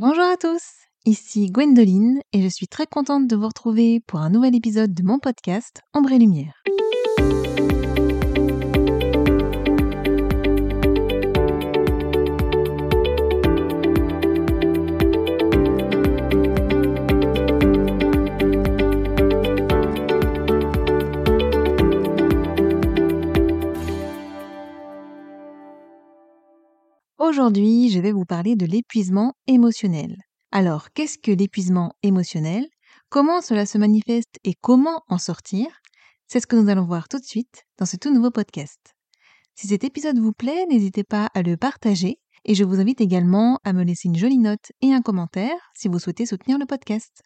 Bonjour à tous, ici Gwendoline et je suis très contente de vous retrouver pour un nouvel épisode de mon podcast Ombre et Lumière. Aujourd'hui, je vais vous parler de l'épuisement émotionnel. Alors, qu'est-ce que l'épuisement émotionnel? Comment cela se manifeste et comment en sortir? C'est ce que nous allons voir tout de suite dans ce tout nouveau podcast. Si cet épisode vous plaît, n'hésitez pas à le partager et je vous invite également à me laisser une jolie note et un commentaire si vous souhaitez soutenir le podcast.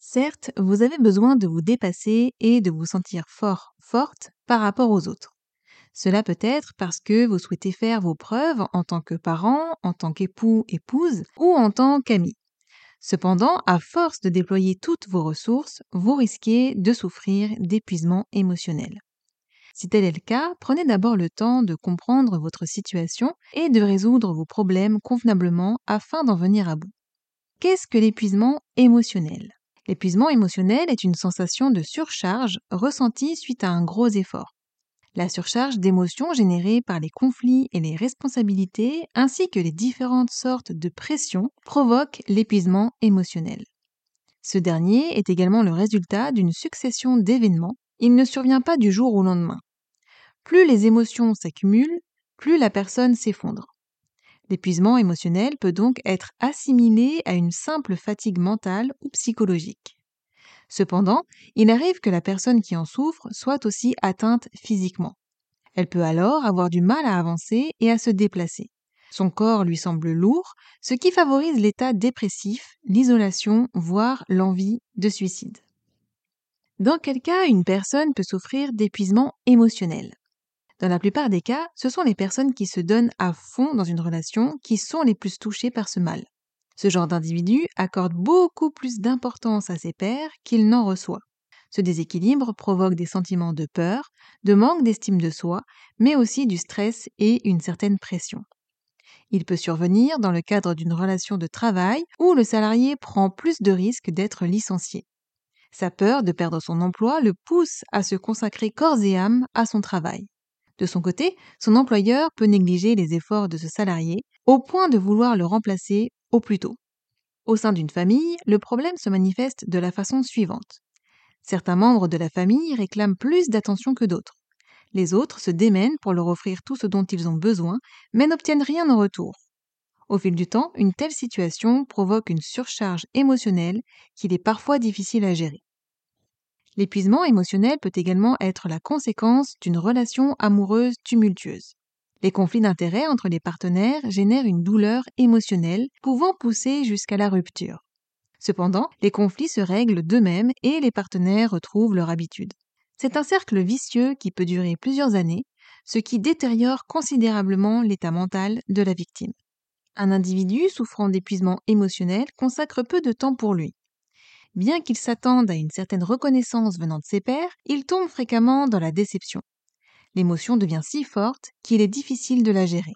Certes, vous avez besoin de vous dépasser et de vous sentir fort, forte par rapport aux autres. Cela peut être parce que vous souhaitez faire vos preuves en tant que parent, en tant qu'époux, épouse ou en tant qu'ami. Cependant, à force de déployer toutes vos ressources, vous risquez de souffrir d'épuisement émotionnel. Si tel est le cas, prenez d'abord le temps de comprendre votre situation et de résoudre vos problèmes convenablement afin d'en venir à bout. Qu'est-ce que l'épuisement émotionnel? L'épuisement émotionnel est une sensation de surcharge ressentie suite à un gros effort la surcharge d'émotions générée par les conflits et les responsabilités, ainsi que les différentes sortes de pression, provoque l'épuisement émotionnel. Ce dernier est également le résultat d'une succession d'événements. Il ne survient pas du jour au lendemain. Plus les émotions s'accumulent, plus la personne s'effondre. L'épuisement émotionnel peut donc être assimilé à une simple fatigue mentale ou psychologique. Cependant, il arrive que la personne qui en souffre soit aussi atteinte physiquement. Elle peut alors avoir du mal à avancer et à se déplacer. Son corps lui semble lourd, ce qui favorise l'état dépressif, l'isolation, voire l'envie de suicide. Dans quel cas une personne peut souffrir d'épuisement émotionnel? Dans la plupart des cas, ce sont les personnes qui se donnent à fond dans une relation qui sont les plus touchées par ce mal. Ce genre d'individu accorde beaucoup plus d'importance à ses pairs qu'il n'en reçoit. Ce déséquilibre provoque des sentiments de peur, de manque d'estime de soi, mais aussi du stress et une certaine pression. Il peut survenir dans le cadre d'une relation de travail où le salarié prend plus de risques d'être licencié. Sa peur de perdre son emploi le pousse à se consacrer corps et âme à son travail. De son côté, son employeur peut négliger les efforts de ce salarié au point de vouloir le remplacer au plus tôt. Au sein d'une famille, le problème se manifeste de la façon suivante. Certains membres de la famille réclament plus d'attention que d'autres. Les autres se démènent pour leur offrir tout ce dont ils ont besoin, mais n'obtiennent rien en retour. Au fil du temps, une telle situation provoque une surcharge émotionnelle qu'il est parfois difficile à gérer. L'épuisement émotionnel peut également être la conséquence d'une relation amoureuse tumultueuse. Les conflits d'intérêts entre les partenaires génèrent une douleur émotionnelle pouvant pousser jusqu'à la rupture. Cependant, les conflits se règlent d'eux-mêmes et les partenaires retrouvent leur habitude. C'est un cercle vicieux qui peut durer plusieurs années, ce qui détériore considérablement l'état mental de la victime. Un individu souffrant d'épuisement émotionnel consacre peu de temps pour lui. Bien qu'il s'attende à une certaine reconnaissance venant de ses pairs, il tombe fréquemment dans la déception l'émotion devient si forte qu'il est difficile de la gérer.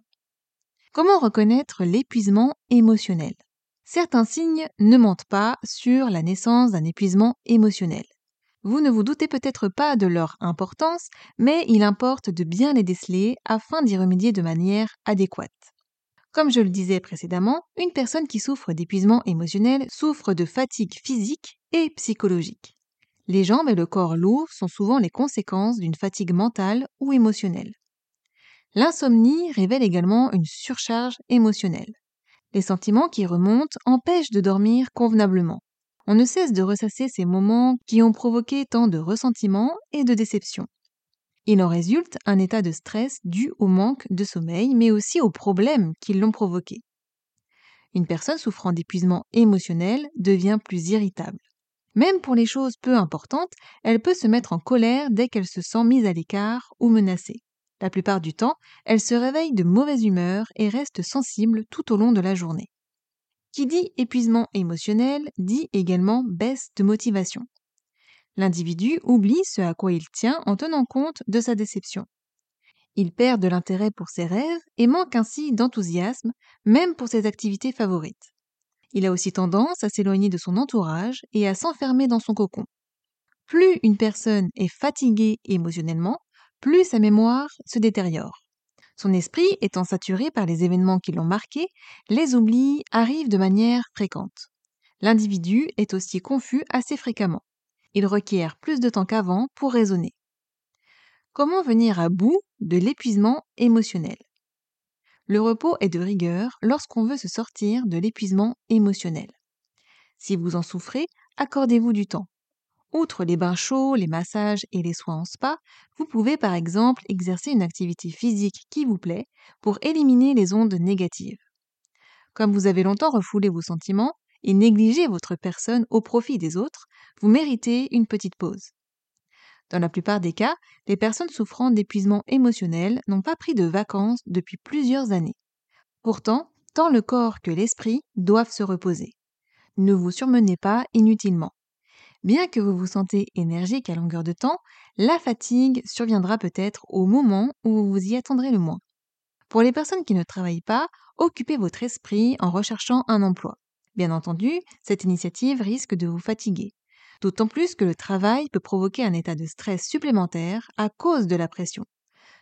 Comment reconnaître l'épuisement émotionnel? Certains signes ne mentent pas sur la naissance d'un épuisement émotionnel. Vous ne vous doutez peut-être pas de leur importance, mais il importe de bien les déceler afin d'y remédier de manière adéquate. Comme je le disais précédemment, une personne qui souffre d'épuisement émotionnel souffre de fatigue physique et psychologique. Les jambes et le corps lourds sont souvent les conséquences d'une fatigue mentale ou émotionnelle. L'insomnie révèle également une surcharge émotionnelle. Les sentiments qui remontent empêchent de dormir convenablement. On ne cesse de ressasser ces moments qui ont provoqué tant de ressentiments et de déceptions. Il en résulte un état de stress dû au manque de sommeil, mais aussi aux problèmes qui l'ont provoqué. Une personne souffrant d'épuisement émotionnel devient plus irritable. Même pour les choses peu importantes, elle peut se mettre en colère dès qu'elle se sent mise à l'écart ou menacée. La plupart du temps, elle se réveille de mauvaise humeur et reste sensible tout au long de la journée. Qui dit épuisement émotionnel dit également baisse de motivation. L'individu oublie ce à quoi il tient en tenant compte de sa déception. Il perd de l'intérêt pour ses rêves et manque ainsi d'enthousiasme, même pour ses activités favorites. Il a aussi tendance à s'éloigner de son entourage et à s'enfermer dans son cocon. Plus une personne est fatiguée émotionnellement, plus sa mémoire se détériore. Son esprit étant saturé par les événements qui l'ont marqué, les oublis arrivent de manière fréquente. L'individu est aussi confus assez fréquemment. Il requiert plus de temps qu'avant pour raisonner. Comment venir à bout de l'épuisement émotionnel? Le repos est de rigueur lorsqu'on veut se sortir de l'épuisement émotionnel. Si vous en souffrez, accordez-vous du temps. Outre les bains chauds, les massages et les soins en spa, vous pouvez par exemple exercer une activité physique qui vous plaît pour éliminer les ondes négatives. Comme vous avez longtemps refoulé vos sentiments et négligé votre personne au profit des autres, vous méritez une petite pause. Dans la plupart des cas, les personnes souffrant d'épuisement émotionnel n'ont pas pris de vacances depuis plusieurs années. Pourtant, tant le corps que l'esprit doivent se reposer. Ne vous surmenez pas inutilement. Bien que vous vous sentez énergique à longueur de temps, la fatigue surviendra peut-être au moment où vous vous y attendrez le moins. Pour les personnes qui ne travaillent pas, occupez votre esprit en recherchant un emploi. Bien entendu, cette initiative risque de vous fatiguer. D'autant plus que le travail peut provoquer un état de stress supplémentaire à cause de la pression.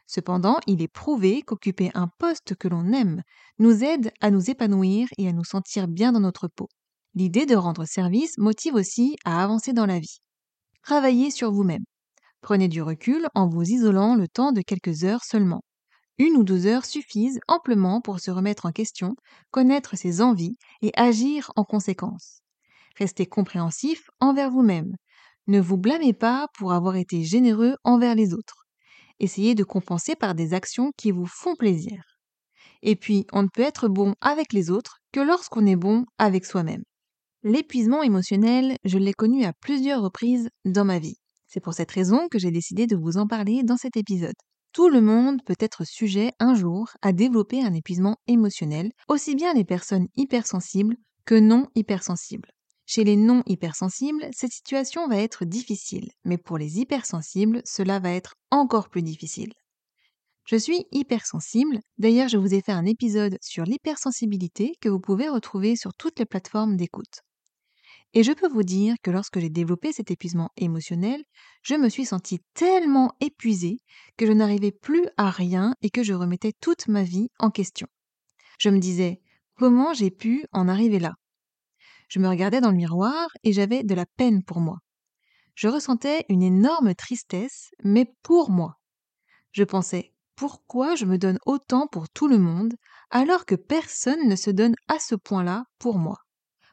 Cependant, il est prouvé qu'occuper un poste que l'on aime nous aide à nous épanouir et à nous sentir bien dans notre peau. L'idée de rendre service motive aussi à avancer dans la vie. Travaillez sur vous-même. Prenez du recul en vous isolant le temps de quelques heures seulement. Une ou deux heures suffisent amplement pour se remettre en question, connaître ses envies et agir en conséquence. Restez compréhensif envers vous-même. Ne vous blâmez pas pour avoir été généreux envers les autres. Essayez de compenser par des actions qui vous font plaisir. Et puis, on ne peut être bon avec les autres que lorsqu'on est bon avec soi-même. L'épuisement émotionnel, je l'ai connu à plusieurs reprises dans ma vie. C'est pour cette raison que j'ai décidé de vous en parler dans cet épisode. Tout le monde peut être sujet un jour à développer un épuisement émotionnel, aussi bien les personnes hypersensibles que non hypersensibles. Chez les non hypersensibles, cette situation va être difficile, mais pour les hypersensibles, cela va être encore plus difficile. Je suis hypersensible, d'ailleurs je vous ai fait un épisode sur l'hypersensibilité que vous pouvez retrouver sur toutes les plateformes d'écoute. Et je peux vous dire que lorsque j'ai développé cet épuisement émotionnel, je me suis sentie tellement épuisée que je n'arrivais plus à rien et que je remettais toute ma vie en question. Je me disais, comment j'ai pu en arriver là? Je me regardais dans le miroir et j'avais de la peine pour moi. Je ressentais une énorme tristesse, mais pour moi. Je pensais, pourquoi je me donne autant pour tout le monde alors que personne ne se donne à ce point-là pour moi?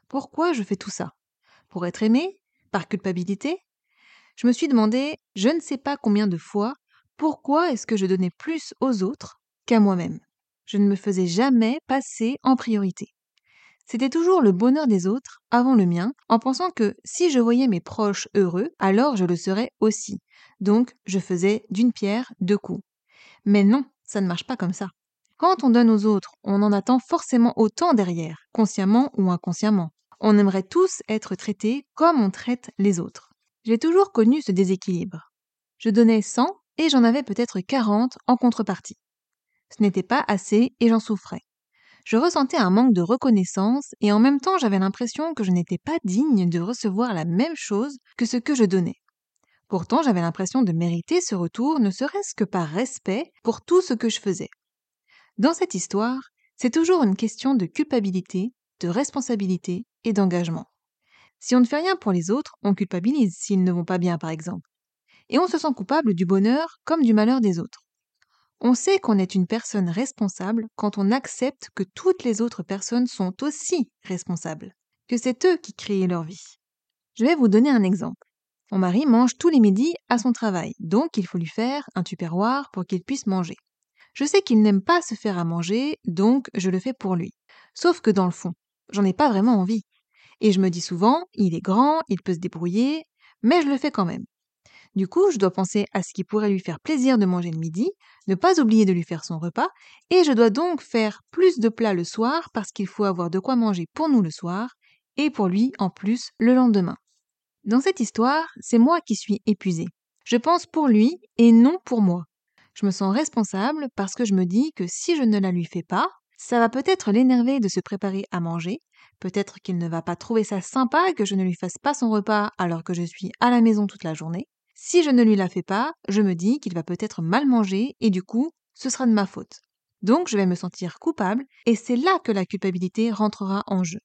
Pourquoi je fais tout ça? Pour être aimé Par culpabilité? Je me suis demandé, je ne sais pas combien de fois, pourquoi est-ce que je donnais plus aux autres qu'à moi-même? Je ne me faisais jamais passer en priorité. C'était toujours le bonheur des autres avant le mien, en pensant que si je voyais mes proches heureux, alors je le serais aussi. Donc je faisais d'une pierre deux coups. Mais non, ça ne marche pas comme ça. Quand on donne aux autres, on en attend forcément autant derrière, consciemment ou inconsciemment on aimerait tous être traités comme on traite les autres. J'ai toujours connu ce déséquilibre. Je donnais 100 et j'en avais peut-être 40 en contrepartie. Ce n'était pas assez et j'en souffrais. Je ressentais un manque de reconnaissance et en même temps j'avais l'impression que je n'étais pas digne de recevoir la même chose que ce que je donnais. Pourtant j'avais l'impression de mériter ce retour ne serait-ce que par respect pour tout ce que je faisais. Dans cette histoire, c'est toujours une question de culpabilité, de responsabilité et d'engagement. Si on ne fait rien pour les autres, on culpabilise s'ils ne vont pas bien, par exemple. Et on se sent coupable du bonheur comme du malheur des autres. On sait qu'on est une personne responsable quand on accepte que toutes les autres personnes sont aussi responsables, que c'est eux qui créent leur vie. Je vais vous donner un exemple. Mon mari mange tous les midis à son travail, donc il faut lui faire un tupperware pour qu'il puisse manger. Je sais qu'il n'aime pas se faire à manger, donc je le fais pour lui. Sauf que dans le fond, j'en ai pas vraiment envie. Et je me dis souvent, il est grand, il peut se débrouiller, mais je le fais quand même. Du coup, je dois penser à ce qui pourrait lui faire plaisir de manger le midi, ne pas oublier de lui faire son repas, et je dois donc faire plus de plats le soir parce qu'il faut avoir de quoi manger pour nous le soir, et pour lui en plus le lendemain. Dans cette histoire, c'est moi qui suis épuisée. Je pense pour lui et non pour moi. Je me sens responsable parce que je me dis que si je ne la lui fais pas, ça va peut-être l'énerver de se préparer à manger, Peut-être qu'il ne va pas trouver ça sympa que je ne lui fasse pas son repas alors que je suis à la maison toute la journée. Si je ne lui la fais pas, je me dis qu'il va peut-être mal manger et du coup, ce sera de ma faute. Donc je vais me sentir coupable et c'est là que la culpabilité rentrera en jeu.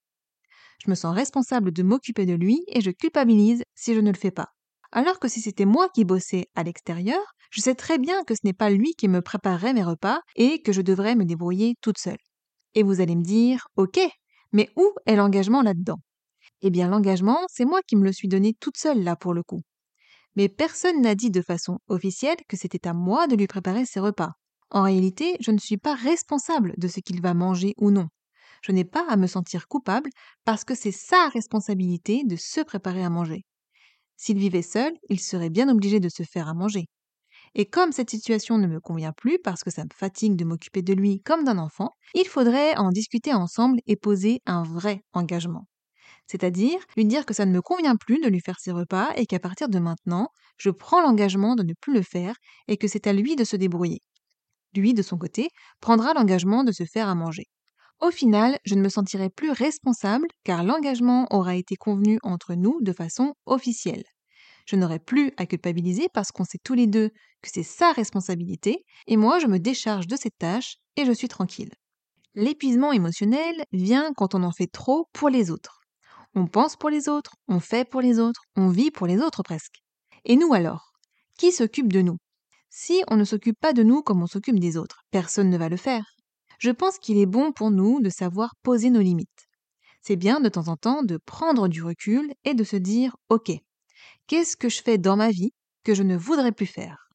Je me sens responsable de m'occuper de lui et je culpabilise si je ne le fais pas. Alors que si c'était moi qui bossais à l'extérieur, je sais très bien que ce n'est pas lui qui me préparerait mes repas et que je devrais me débrouiller toute seule. Et vous allez me dire, ok, mais où est l'engagement là-dedans? Eh bien l'engagement, c'est moi qui me le suis donné toute seule là pour le coup. Mais personne n'a dit de façon officielle que c'était à moi de lui préparer ses repas. En réalité, je ne suis pas responsable de ce qu'il va manger ou non. Je n'ai pas à me sentir coupable parce que c'est sa responsabilité de se préparer à manger. S'il vivait seul, il serait bien obligé de se faire à manger. Et comme cette situation ne me convient plus parce que ça me fatigue de m'occuper de lui comme d'un enfant, il faudrait en discuter ensemble et poser un vrai engagement. C'est-à-dire lui dire que ça ne me convient plus de lui faire ses repas et qu'à partir de maintenant, je prends l'engagement de ne plus le faire et que c'est à lui de se débrouiller. Lui, de son côté, prendra l'engagement de se faire à manger. Au final, je ne me sentirai plus responsable car l'engagement aura été convenu entre nous de façon officielle. Je n'aurai plus à culpabiliser parce qu'on sait tous les deux que c'est sa responsabilité et moi je me décharge de cette tâche et je suis tranquille. L'épuisement émotionnel vient quand on en fait trop pour les autres. On pense pour les autres, on fait pour les autres, on vit pour les autres presque. Et nous alors? Qui s'occupe de nous? Si on ne s'occupe pas de nous comme on s'occupe des autres, personne ne va le faire je pense qu'il est bon pour nous de savoir poser nos limites. C'est bien de temps en temps de prendre du recul et de se dire OK, qu'est-ce que je fais dans ma vie que je ne voudrais plus faire?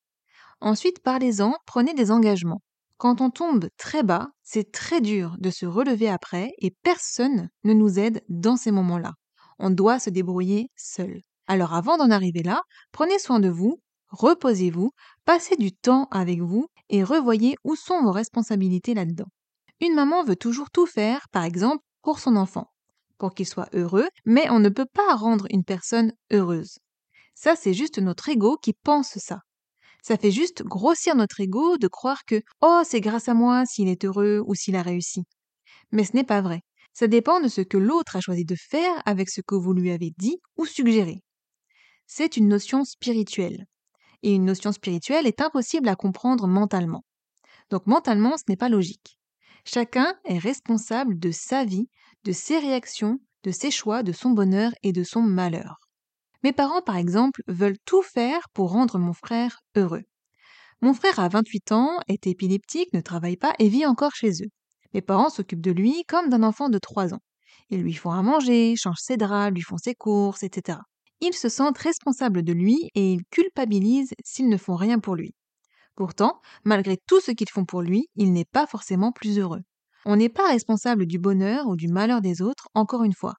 Ensuite, parlez-en, prenez des engagements. Quand on tombe très bas, c'est très dur de se relever après et personne ne nous aide dans ces moments-là. On doit se débrouiller seul. Alors avant d'en arriver là, prenez soin de vous, reposez-vous, passez du temps avec vous et revoyez où sont vos responsabilités là-dedans. Une maman veut toujours tout faire, par exemple, pour son enfant, pour qu'il soit heureux, mais on ne peut pas rendre une personne heureuse. Ça, c'est juste notre ego qui pense ça. Ça fait juste grossir notre ego de croire que oh, c'est grâce à moi s'il est heureux ou s'il a réussi. Mais ce n'est pas vrai. Ça dépend de ce que l'autre a choisi de faire avec ce que vous lui avez dit ou suggéré. C'est une notion spirituelle et une notion spirituelle est impossible à comprendre mentalement. Donc mentalement, ce n'est pas logique. Chacun est responsable de sa vie, de ses réactions, de ses choix, de son bonheur et de son malheur. Mes parents, par exemple, veulent tout faire pour rendre mon frère heureux. Mon frère a 28 ans, est épileptique, ne travaille pas et vit encore chez eux. Mes parents s'occupent de lui comme d'un enfant de 3 ans. Ils lui font à manger, changent ses draps, lui font ses courses, etc. Ils se sentent responsables de lui et ils culpabilisent s'ils ne font rien pour lui. Pourtant, malgré tout ce qu'ils font pour lui, il n'est pas forcément plus heureux. On n'est pas responsable du bonheur ou du malheur des autres, encore une fois.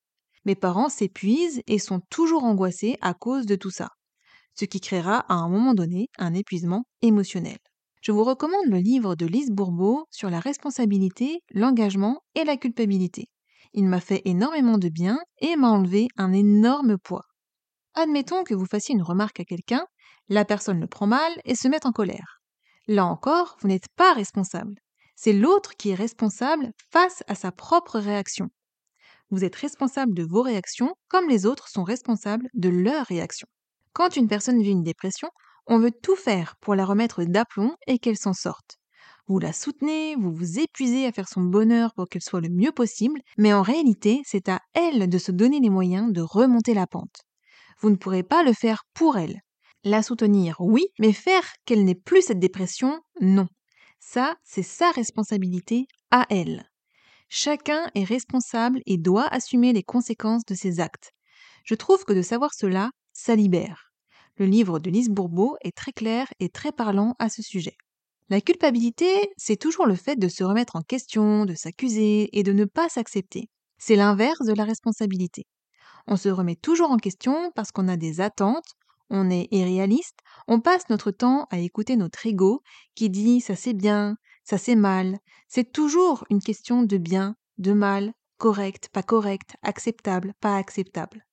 Mes parents s'épuisent et sont toujours angoissés à cause de tout ça, ce qui créera à un moment donné un épuisement émotionnel. Je vous recommande le livre de Lise Bourbeau sur la responsabilité, l'engagement et la culpabilité. Il m'a fait énormément de bien et m'a enlevé un énorme poids. Admettons que vous fassiez une remarque à quelqu'un, la personne le prend mal et se met en colère. Là encore, vous n'êtes pas responsable. C'est l'autre qui est responsable face à sa propre réaction. Vous êtes responsable de vos réactions comme les autres sont responsables de leurs réactions. Quand une personne vit une dépression, on veut tout faire pour la remettre d'aplomb et qu'elle s'en sorte. Vous la soutenez, vous vous épuisez à faire son bonheur pour qu'elle soit le mieux possible, mais en réalité, c'est à elle de se donner les moyens de remonter la pente. Vous ne pourrez pas le faire pour elle. La soutenir, oui, mais faire qu'elle n'ait plus cette dépression, non. Ça, c'est sa responsabilité à elle. Chacun est responsable et doit assumer les conséquences de ses actes. Je trouve que de savoir cela, ça libère. Le livre de Lise Bourbeau est très clair et très parlant à ce sujet. La culpabilité, c'est toujours le fait de se remettre en question, de s'accuser et de ne pas s'accepter. C'est l'inverse de la responsabilité. On se remet toujours en question parce qu'on a des attentes, on est irréaliste, on passe notre temps à écouter notre ego qui dit ça c'est bien, ça c'est mal. C'est toujours une question de bien, de mal, correct, pas correct, acceptable, pas acceptable.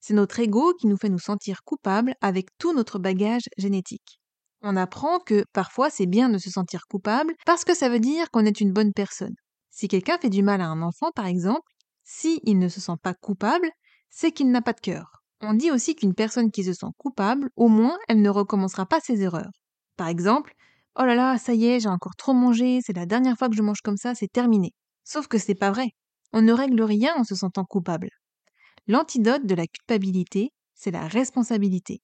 C'est notre ego qui nous fait nous sentir coupables avec tout notre bagage génétique. On apprend que parfois c'est bien de se sentir coupable parce que ça veut dire qu'on est une bonne personne. Si quelqu'un fait du mal à un enfant, par exemple, S'il ne se sent pas coupable, c'est qu'il n'a pas de cœur. On dit aussi qu'une personne qui se sent coupable, au moins, elle ne recommencera pas ses erreurs. Par exemple, oh là là, ça y est, j'ai encore trop mangé, c'est la dernière fois que je mange comme ça, c'est terminé. Sauf que c'est pas vrai. On ne règle rien en se sentant coupable. L'antidote de la culpabilité, c'est la responsabilité.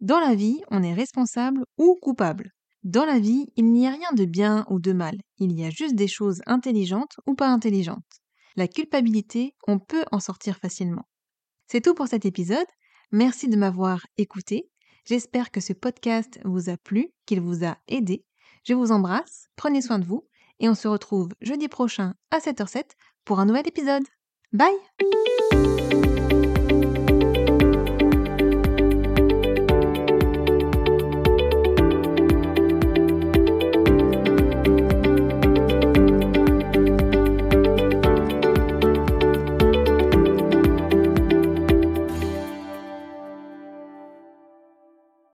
Dans la vie, on est responsable ou coupable. Dans la vie, il n'y a rien de bien ou de mal, il y a juste des choses intelligentes ou pas intelligentes. La culpabilité, on peut en sortir facilement. C'est tout pour cet épisode. Merci de m'avoir écouté. J'espère que ce podcast vous a plu, qu'il vous a aidé. Je vous embrasse, prenez soin de vous et on se retrouve jeudi prochain à 7h07 pour un nouvel épisode. Bye